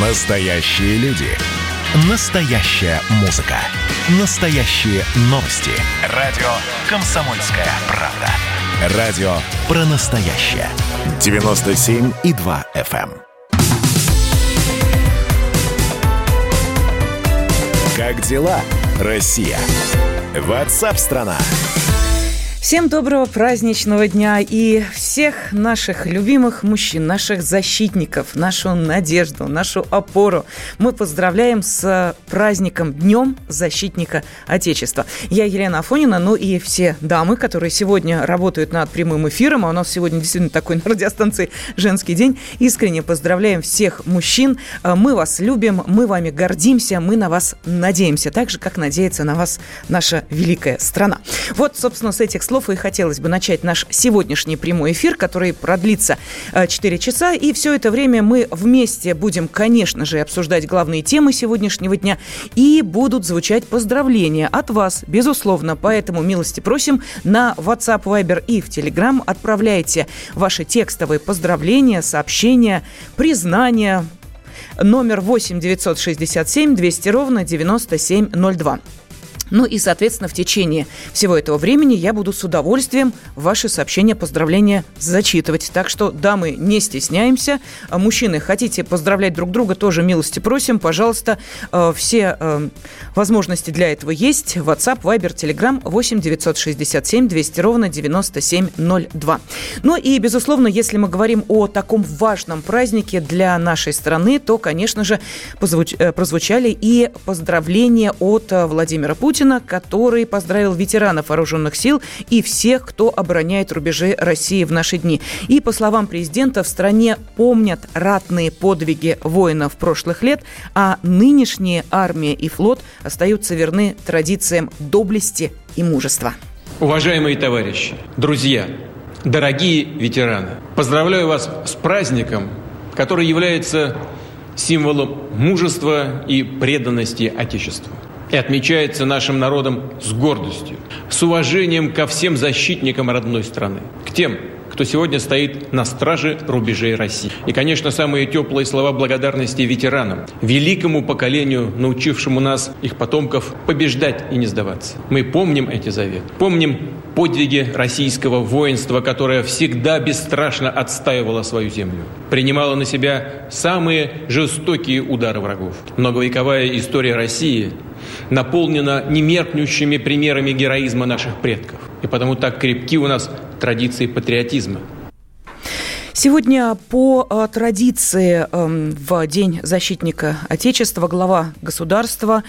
Настоящие люди. Настоящая музыка. Настоящие новости. Радио «Комсомольская правда». Радио про настоящее. 97,2 FM. эм. Как дела, Россия? Ватсап-страна! Всем доброго праздничного дня и всех наших любимых мужчин, наших защитников, нашу надежду, нашу опору. Мы поздравляем с праздником Днем Защитника Отечества. Я Елена Афонина, ну и все дамы, которые сегодня работают над прямым эфиром, а у нас сегодня действительно такой на радиостанции «Женский день». Искренне поздравляем всех мужчин. Мы вас любим, мы вами гордимся, мы на вас надеемся, так же, как надеется на вас наша великая страна. Вот, собственно, с этих слов и хотелось бы начать наш сегодняшний прямой эфир, который продлится 4 э, часа. И все это время мы вместе будем, конечно же, обсуждать главные темы сегодняшнего дня. И будут звучать поздравления от вас, безусловно. Поэтому милости просим на WhatsApp, Viber и в Telegram. Отправляйте ваши текстовые поздравления, сообщения, признания, номер 8 967 200 ровно 9702. Ну и, соответственно, в течение всего этого времени я буду с удовольствием ваши сообщения, поздравления зачитывать. Так что, дамы, не стесняемся. А мужчины, хотите поздравлять друг друга, тоже милости просим. Пожалуйста, э, все э, возможности для этого есть. WhatsApp, Viber, Telegram 8 967 200 ровно 9702. Ну и, безусловно, если мы говорим о таком важном празднике для нашей страны, то, конечно же, э, прозвучали и поздравления от Владимира Путина Путина, который поздравил ветеранов вооруженных сил и всех, кто обороняет рубежи России в наши дни. И, по словам президента, в стране помнят ратные подвиги воинов прошлых лет, а нынешние армия и флот остаются верны традициям доблести и мужества. Уважаемые товарищи, друзья, дорогие ветераны, поздравляю вас с праздником, который является символом мужества и преданности Отечеству и отмечается нашим народом с гордостью, с уважением ко всем защитникам родной страны, к тем, кто сегодня стоит на страже рубежей России. И, конечно, самые теплые слова благодарности ветеранам, великому поколению, научившему нас, их потомков, побеждать и не сдаваться. Мы помним эти заветы, помним подвиги российского воинства, которое всегда бесстрашно отстаивало свою землю, принимало на себя самые жестокие удары врагов. Многовековая история России наполнена немеркнущими примерами героизма наших предков. И потому так крепки у нас традиции патриотизма. Сегодня по э, традиции эм, в День защитника Отечества глава государства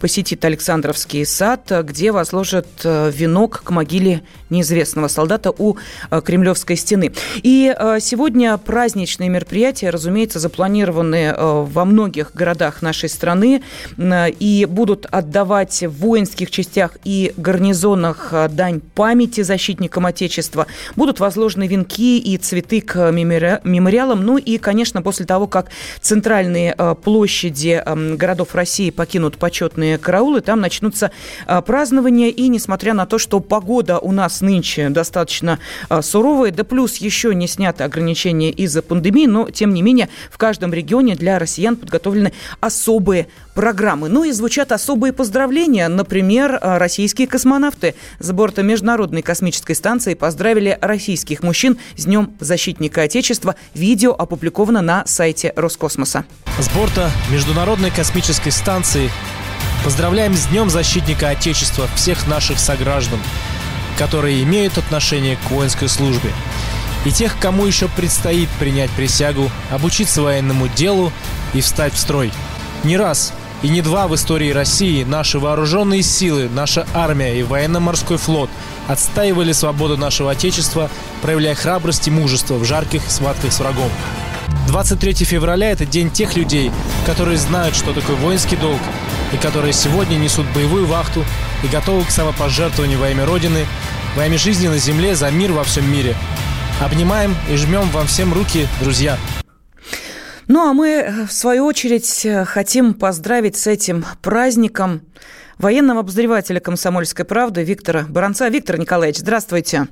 посетит Александровский сад, где возложит э, венок к могиле неизвестного солдата у э, Кремлевской стены. И сегодня праздничные мероприятия, разумеется, запланированы во многих городах нашей страны и будут отдавать в воинских частях и гарнизонах дань памяти защитникам Отечества. Будут возложены венки и цветы цветы к мемориалам. Ну и, конечно, после того, как центральные э, площади эм, городов России покинут почетные караулы, там начнутся э, празднования. И несмотря на то, что погода у нас нынче достаточно э, суровая, да плюс еще не сняты ограничения из-за пандемии, но, тем не менее, в каждом регионе для россиян подготовлены особые программы. Ну и звучат особые поздравления. Например, российские космонавты с борта Международной космической станции поздравили российских мужчин с Днем защитника Отечества. Видео опубликовано на сайте Роскосмоса. С борта Международной космической станции поздравляем с Днем защитника Отечества всех наших сограждан, которые имеют отношение к воинской службе. И тех, кому еще предстоит принять присягу, обучиться военному делу и встать в строй. Не раз и не два в истории России наши вооруженные силы, наша армия и военно-морской флот отстаивали свободу нашего Отечества, проявляя храбрость и мужество в жарких схватках с врагом. 23 февраля – это день тех людей, которые знают, что такое воинский долг, и которые сегодня несут боевую вахту и готовы к самопожертвованию во имя Родины, во имя жизни на земле, за мир во всем мире. Обнимаем и жмем вам всем руки, друзья. Ну а мы, э, в свою очередь, э, хотим поздравить с этим праздником военного обозревателя «Комсомольской правды» Виктора Баранца. Виктор Николаевич, здравствуйте.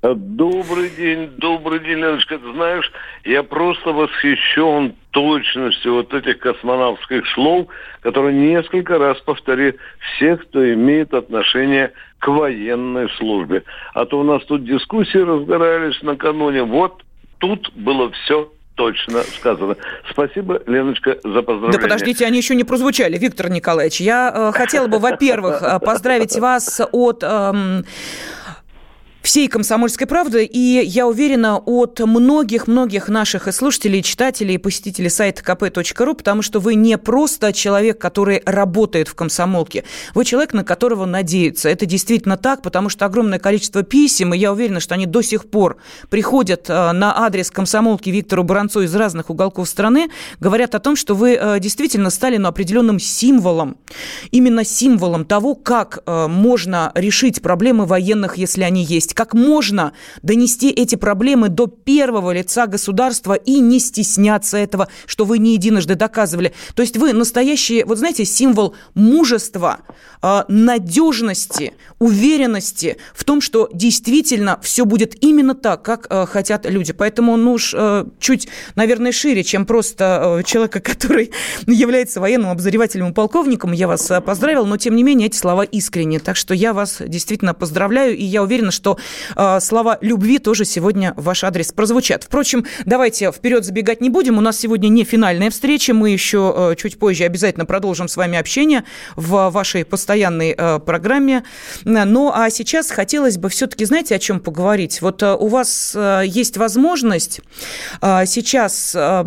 Добрый день, добрый день, Леночка. Знаешь, я просто восхищен точностью вот этих космонавтских слов, которые несколько раз повтори всех, кто имеет отношение к военной службе. А то у нас тут дискуссии разгорались накануне. Вот тут было все точно сказано. Спасибо, Леночка, за поздравление. Да подождите, они еще не прозвучали, Виктор Николаевич. Я э, хотела бы, во-первых, э, поздравить вас от... Э, всей «Комсомольской правды», и я уверена, от многих-многих наших слушателей, читателей, посетителей сайта kp.ru, потому что вы не просто человек, который работает в «Комсомолке», вы человек, на которого надеются. Это действительно так, потому что огромное количество писем, и я уверена, что они до сих пор приходят э, на адрес «Комсомолки» Виктору Баранцу из разных уголков страны, говорят о том, что вы э, действительно стали ну, определенным символом, именно символом того, как э, можно решить проблемы военных, если они есть есть, как можно донести эти проблемы до первого лица государства и не стесняться этого, что вы не единожды доказывали. То есть вы настоящий, вот знаете, символ мужества, а, надежности, уверенности в том, что действительно все будет именно так, как а, хотят люди. Поэтому, ну уж а, чуть, наверное, шире, чем просто человека, который является военным обозревателем и полковником, я вас поздравил, но тем не менее эти слова искренние. Так что я вас действительно поздравляю, и я уверена, что э, слова любви тоже сегодня в ваш адрес прозвучат. Впрочем, давайте вперед забегать не будем. У нас сегодня не финальная встреча. Мы еще э, чуть позже обязательно продолжим с вами общение в вашей постоянной э, программе. Ну, а сейчас хотелось бы все-таки, знаете, о чем поговорить? Вот э, у вас э, есть возможность э, сейчас э,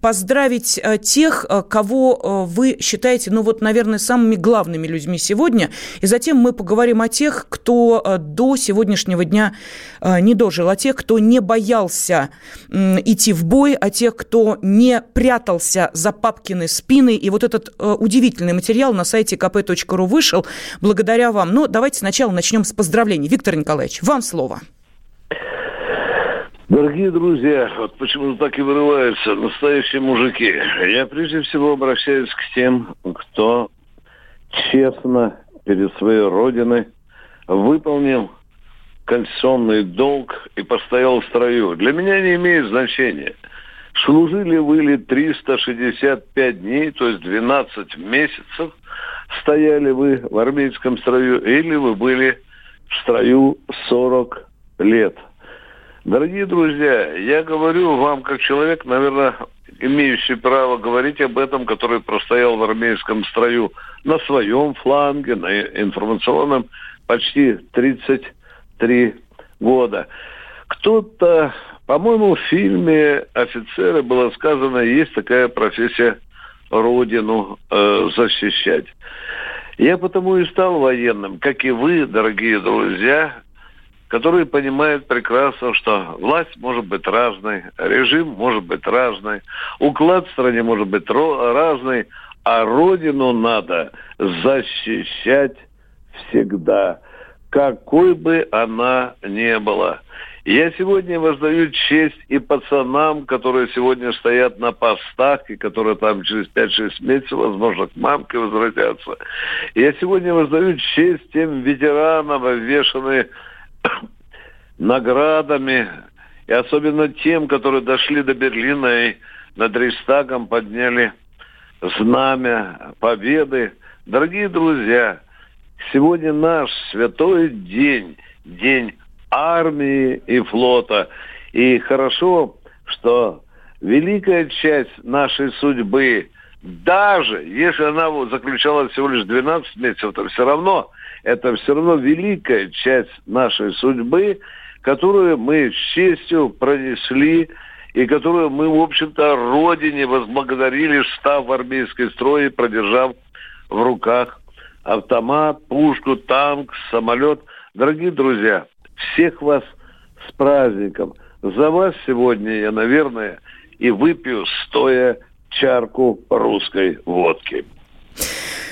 поздравить э, тех, э, кого э, вы считаете, ну вот, наверное, самыми главными людьми сегодня. И затем мы поговорим о тех, кто э, до сегодняшнего сегодняшнего дня э, не дожил, а тех, кто не боялся идти в бой, а тех, кто не прятался за папкины спины. И вот этот э, удивительный материал на сайте kp.ru вышел благодаря вам. Но давайте сначала начнем с поздравлений. Виктор Николаевич, вам слово. Дорогие друзья, вот почему так и вырываются настоящие мужики. Я прежде всего обращаюсь к тем, кто честно перед своей Родиной выполнил конституционный долг и постоял в строю. Для меня не имеет значения, служили вы ли 365 дней, то есть 12 месяцев, стояли вы в армейском строю, или вы были в строю 40 лет. Дорогие друзья, я говорю вам как человек, наверное, имеющий право говорить об этом, который простоял в армейском строю на своем фланге, на информационном, почти 30 три года. Кто-то, по-моему, в фильме «Офицеры» было сказано, есть такая профессия родину э, защищать. Я потому и стал военным, как и вы, дорогие друзья, которые понимают прекрасно, что власть может быть разной, режим может быть разный, уклад в стране может быть разный, а родину надо защищать всегда какой бы она ни была. Я сегодня воздаю честь и пацанам, которые сегодня стоят на постах, и которые там через 5-6 месяцев, возможно, к мамке возвратятся. Я сегодня воздаю честь тем ветеранам, обвешанные наградами, и особенно тем, которые дошли до Берлина и над Рейхстагом подняли знамя победы. Дорогие друзья, Сегодня наш святой день, день армии и флота. И хорошо, что великая часть нашей судьбы, даже если она заключалась всего лишь 12 месяцев, то все равно, это все равно великая часть нашей судьбы, которую мы с честью пронесли и которую мы, в общем-то, Родине возблагодарили, став в армейской строй и продержав в руках автомат, пушку, танк, самолет. Дорогие друзья, всех вас с праздником. За вас сегодня я, наверное, и выпью стоя чарку русской водки.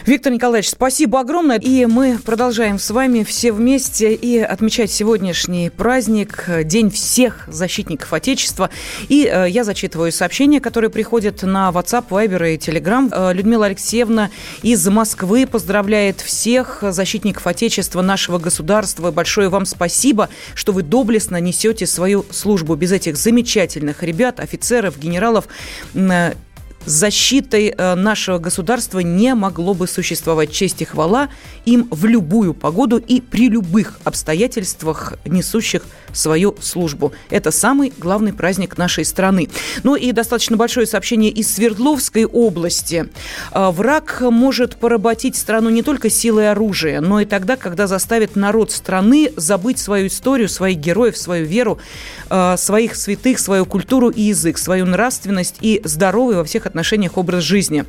Виктор Николаевич, спасибо огромное. И мы продолжаем с вами все вместе и отмечать сегодняшний праздник, День всех защитников Отечества. И э, я зачитываю сообщения, которые приходят на WhatsApp, Viber и Telegram. Э, Людмила Алексеевна из Москвы поздравляет всех защитников Отечества нашего государства. Большое вам спасибо, что вы доблестно несете свою службу. Без этих замечательных ребят, офицеров, генералов, э, защитой э, нашего государства не могло бы существовать. Честь и хвала им в любую погоду и при любых обстоятельствах, несущих свою службу. Это самый главный праздник нашей страны. Ну и достаточно большое сообщение из Свердловской области. Э, враг может поработить страну не только силой оружия, но и тогда, когда заставит народ страны забыть свою историю, своих героев, свою веру, э, своих святых, свою культуру и язык, свою нравственность и здоровый во всех отношениях образ жизни.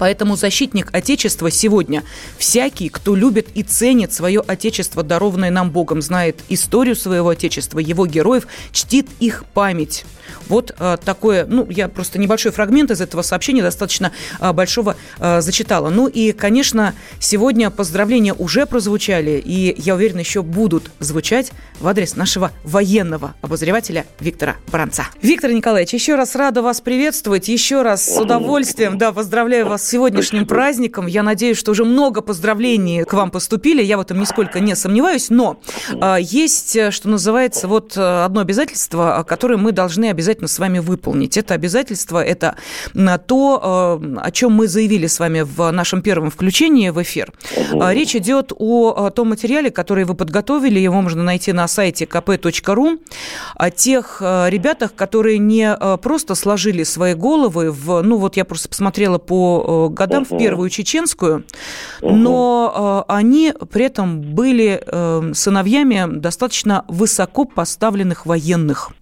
Поэтому защитник Отечества сегодня всякий, кто любит и ценит свое Отечество, дарованное нам Богом, знает историю своего Отечества, его героев, чтит их память. Вот э, такое, ну, я просто небольшой фрагмент из этого сообщения достаточно э, большого э, зачитала. Ну и, конечно, сегодня поздравления уже прозвучали, и я уверена, еще будут звучать в адрес нашего военного обозревателя Виктора Бранца. Виктор Николаевич, еще раз рада вас приветствовать, еще раз с удовольствием, да, поздравляю вас сегодняшним праздником. Я надеюсь, что уже много поздравлений к вам поступили, я в этом нисколько не сомневаюсь, но э, есть, что называется, вот одно обязательство, которое мы должны обязательно с вами выполнить. Это обязательство, это то, э, о чем мы заявили с вами в нашем первом включении в эфир. Угу. Речь идет о том материале, который вы подготовили, его можно найти на сайте kp.ru, о тех э, ребятах, которые не просто сложили свои головы в, ну вот я просто посмотрела по годам угу. в первую чеченскую, угу. но они при этом были сыновьями достаточно высоко поставленных военных.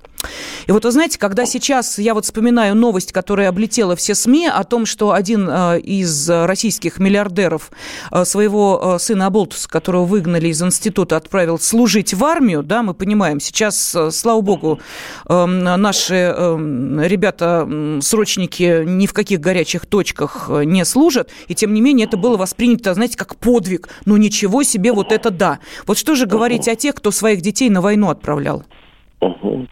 И вот вы знаете, когда сейчас я вот вспоминаю новость, которая облетела все СМИ о том, что один э, из российских миллиардеров э, своего э, сына Аболтуса, которого выгнали из института, отправил служить в армию, да, мы понимаем, сейчас, слава богу, эм, наши эм, ребята, срочники ни в каких горячих точках не служат, и тем не менее это было воспринято, знаете, как подвиг. Ну ничего себе, вот это да. Вот что же говорить о тех, кто своих детей на войну отправлял? Угу.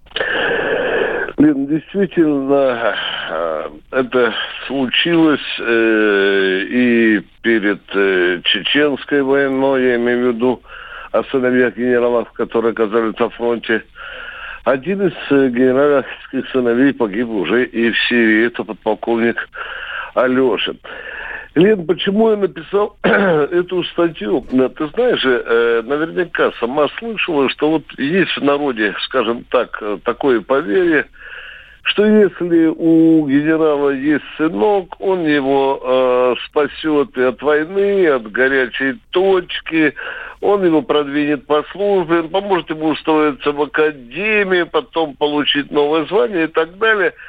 Лен, действительно, э, это случилось э, и перед э, Чеченской войной, я имею в виду о сыновьях генералов, которые оказались на фронте. Один из э, генеральских сыновей погиб уже и в Сирии, это подполковник Алешин. Лен, почему я написал эту статью? Ты знаешь, э, наверняка сама слышала, что вот есть в народе, скажем так, такое поверье, что если у генерала есть сынок, он его э, спасет и от войны, и от горячей точки, он его продвинет по службе, поможет ему устроиться в академии, потом получить новое звание и так далее –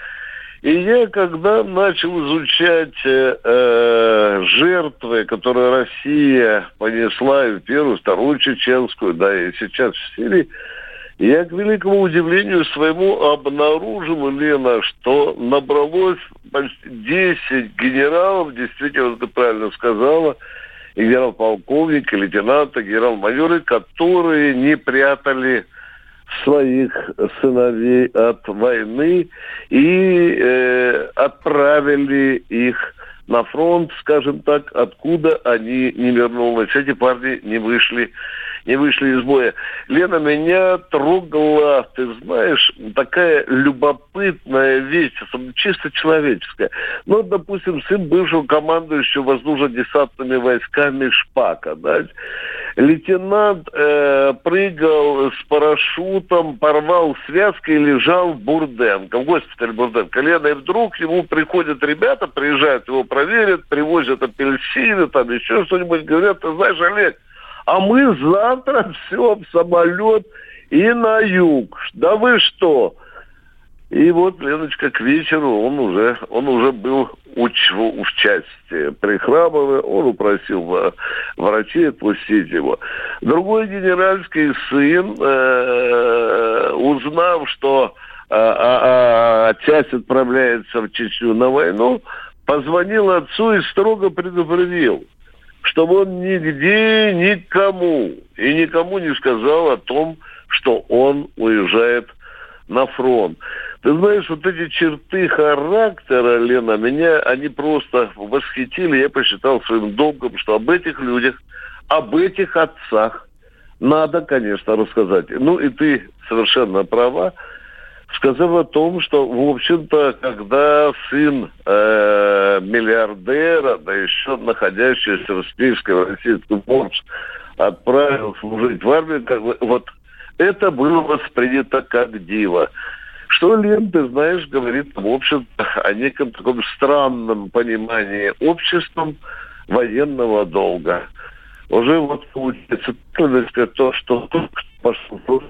и я, когда начал изучать э, э, жертвы, которые Россия понесла и в первую, вторую чеченскую, да, и сейчас в Сирии, я, к великому удивлению своему, обнаружил, Лена, что набралось почти 10 генералов, действительно, ты правильно сказала, и генерал-полковники, лейтенанты, генерал-майоры, которые не прятали своих сыновей от войны и э, отправили их на фронт, скажем так, откуда они не вернулись. Эти парни не вышли не вышли из боя. Лена, меня трогала, ты знаешь, такая любопытная вещь, чисто человеческая. Ну, допустим, сын бывшего командующего воздушно-десантными войсками Шпака, да, лейтенант э, прыгал с парашютом, порвал связки и лежал в Бурденко, в госпитале Бурденко. Лена, и вдруг ему приходят ребята, приезжают, его проверят, привозят апельсины, там еще что-нибудь, говорят, ты знаешь, Олег, а мы завтра все в самолет и на юг. Да вы что? И вот, Леночка, к вечеру он уже, он уже был уч, в части прихрамывая, он упросил врачей отпустить его. Другой генеральский сын, э, узнав, что э, а, а, часть отправляется в Чечню на войну, позвонил отцу и строго предупредил – чтобы он нигде никому и никому не сказал о том, что он уезжает на фронт. Ты знаешь, вот эти черты характера, Лена, меня они просто восхитили. Я посчитал своим долгом, что об этих людях, об этих отцах надо, конечно, рассказать. Ну и ты совершенно права, сказав о том, что, в общем-то, когда сын э, миллиардера, да еще находящийся в списке российского Forbes, отправил служить в армию, как бы, вот это было воспринято как диво. Что Лен, ты знаешь, говорит, в общем о неком таком странном понимании обществом военного долга. Уже вот получается то, что тот, кто пошел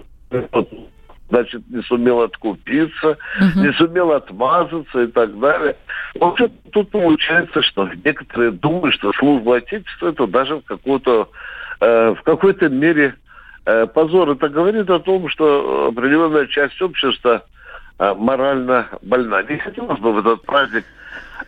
значит, не сумел откупиться, угу. не сумел отмазаться и так далее. В общем, тут получается, что некоторые думают, что служба Отечества это даже в какую-то э, в какой-то мере э, позор. Это говорит о том, что определенная часть общества морально больна. Не хотелось бы в этот праздник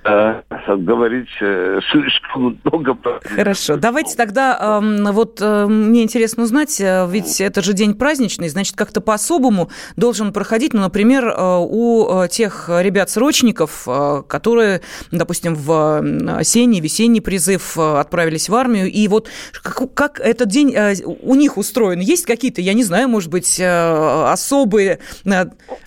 э, говорить э, слишком много. Хорошо, давайте тогда, э, вот э, мне интересно узнать, э, ведь это же день праздничный, значит, как-то по-особому должен проходить, ну, например, у тех ребят-срочников, которые, допустим, в осенний, весенний призыв отправились в армию, и вот как, как этот день у них устроен? Есть какие-то, я не знаю, может быть, особые,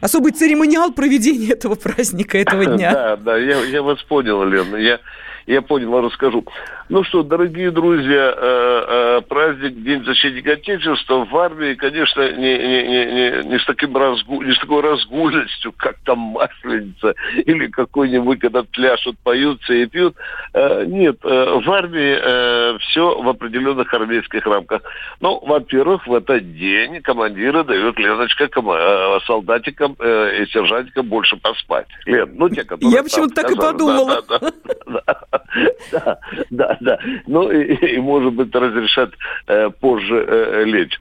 особый церемониал проведения этого праздника, этого дня? Да, да, я, я вас понял, Лена. Я, я понял, расскажу. Ну что, дорогие друзья, э, э, праздник День защитника Отечества в армии, конечно, не, не, не, не, с, таким разгу, не с такой разгульностью, как там Масленица или какой-нибудь, когда пляшут, поются и пьют. Э, нет, в армии все в определенных армейских рамках. Ну, во-первых, в этот день командиры дают, Леночка, солдатикам и сержантикам больше поспать. Лен, ну те, которые... Я почему-то так и подумала. Да, да, да, да, да. Ну и, и может быть, разрешат э, позже э, лечь.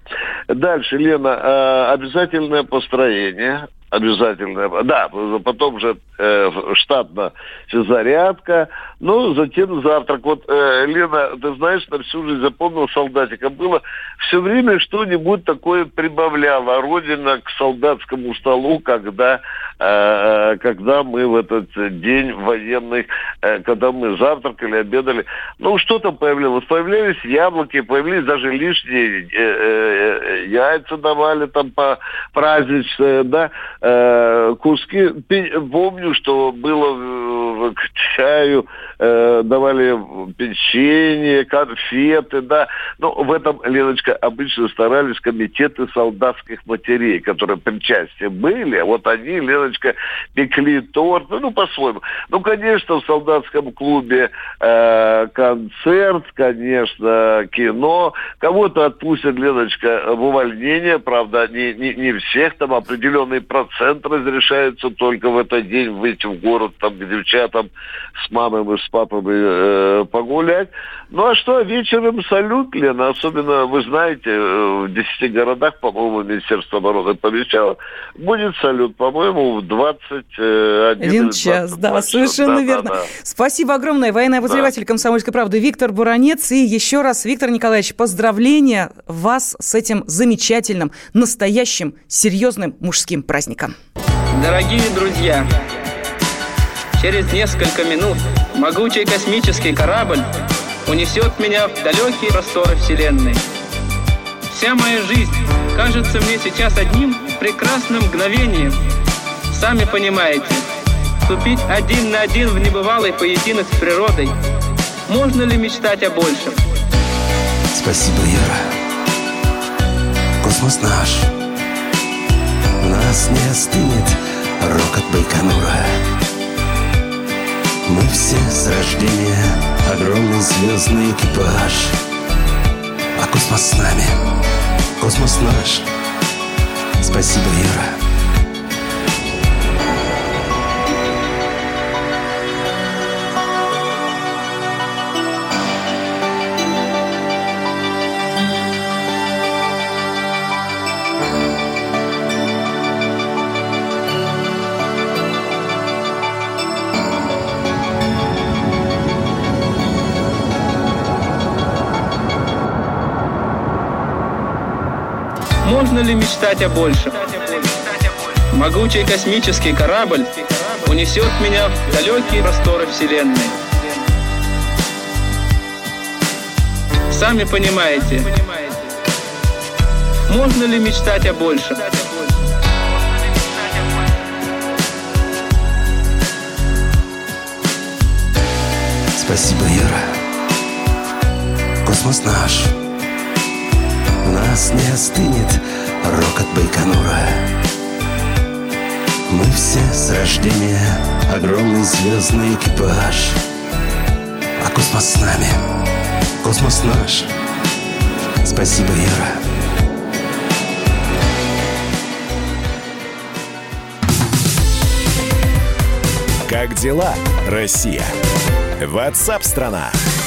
Дальше, Лена, э, обязательное построение обязательно. Да, потом же э, штатно зарядка, ну, затем завтрак. Вот, э, Лена, ты знаешь, на всю жизнь запомнил солдатика. Было все время что-нибудь такое прибавляло Родина к солдатскому столу, когда, э, когда мы в этот день военный, э, когда мы завтракали, обедали. Ну, что там появлялось? Появлялись яблоки, появились даже лишние э, э, яйца давали там по праздничные, да, э, куски. Помню, что было к чаю э, давали печенье, конфеты, да. Но в этом, Леночка, обычно старались комитеты солдатских матерей, которые причастие были. Вот они, Леночка, пекли торт, ну, по-своему. Ну, конечно, в солдатском клубе э, концерт, конечно, кино. Кого-то отпустят, Леночка, в увольнение, правда, не, не, не всех, там определенный процент разрешается только в этот день выйти в город, там, к девчатам с мамой и с папой э, погулять. Ну, а что, вечером салют, Лена, особенно, вы знаете, э, в 10 городах, по-моему, Министерство обороны пообещало, будет салют, по-моему, в 21 Один час, да, совершенно да, верно. Да, да. Спасибо огромное. Военный обозреватель да. «Комсомольской правды» Виктор Буранец. И еще раз, Виктор Николаевич, поздравления вас с этим замечательным, настоящим, серьезным мужским праздником. Дорогие друзья, через несколько минут могучий космический корабль унесет меня в далекие просторы Вселенной. Вся моя жизнь кажется мне сейчас одним прекрасным мгновением. Сами понимаете, вступить один на один в небывалый поединок с природой. Можно ли мечтать о большем? Спасибо, Юра. Космос наш. Нас не остынет рокот Байконура. Мы все с рождения огромный звездный экипаж. А космос с нами, космос наш. Спасибо, Юра. Можно ли мечтать о большем? Могучий космический корабль унесет меня в далекие просторы Вселенной. Сами понимаете, можно ли мечтать о большем? Спасибо, Юра. Космос наш. В нас не остынет рокот Байконура. Мы все с рождения огромный звездный экипаж. А космос с нами. Космос наш. Спасибо, Юра. Как дела, Россия? Ватсап-страна! страна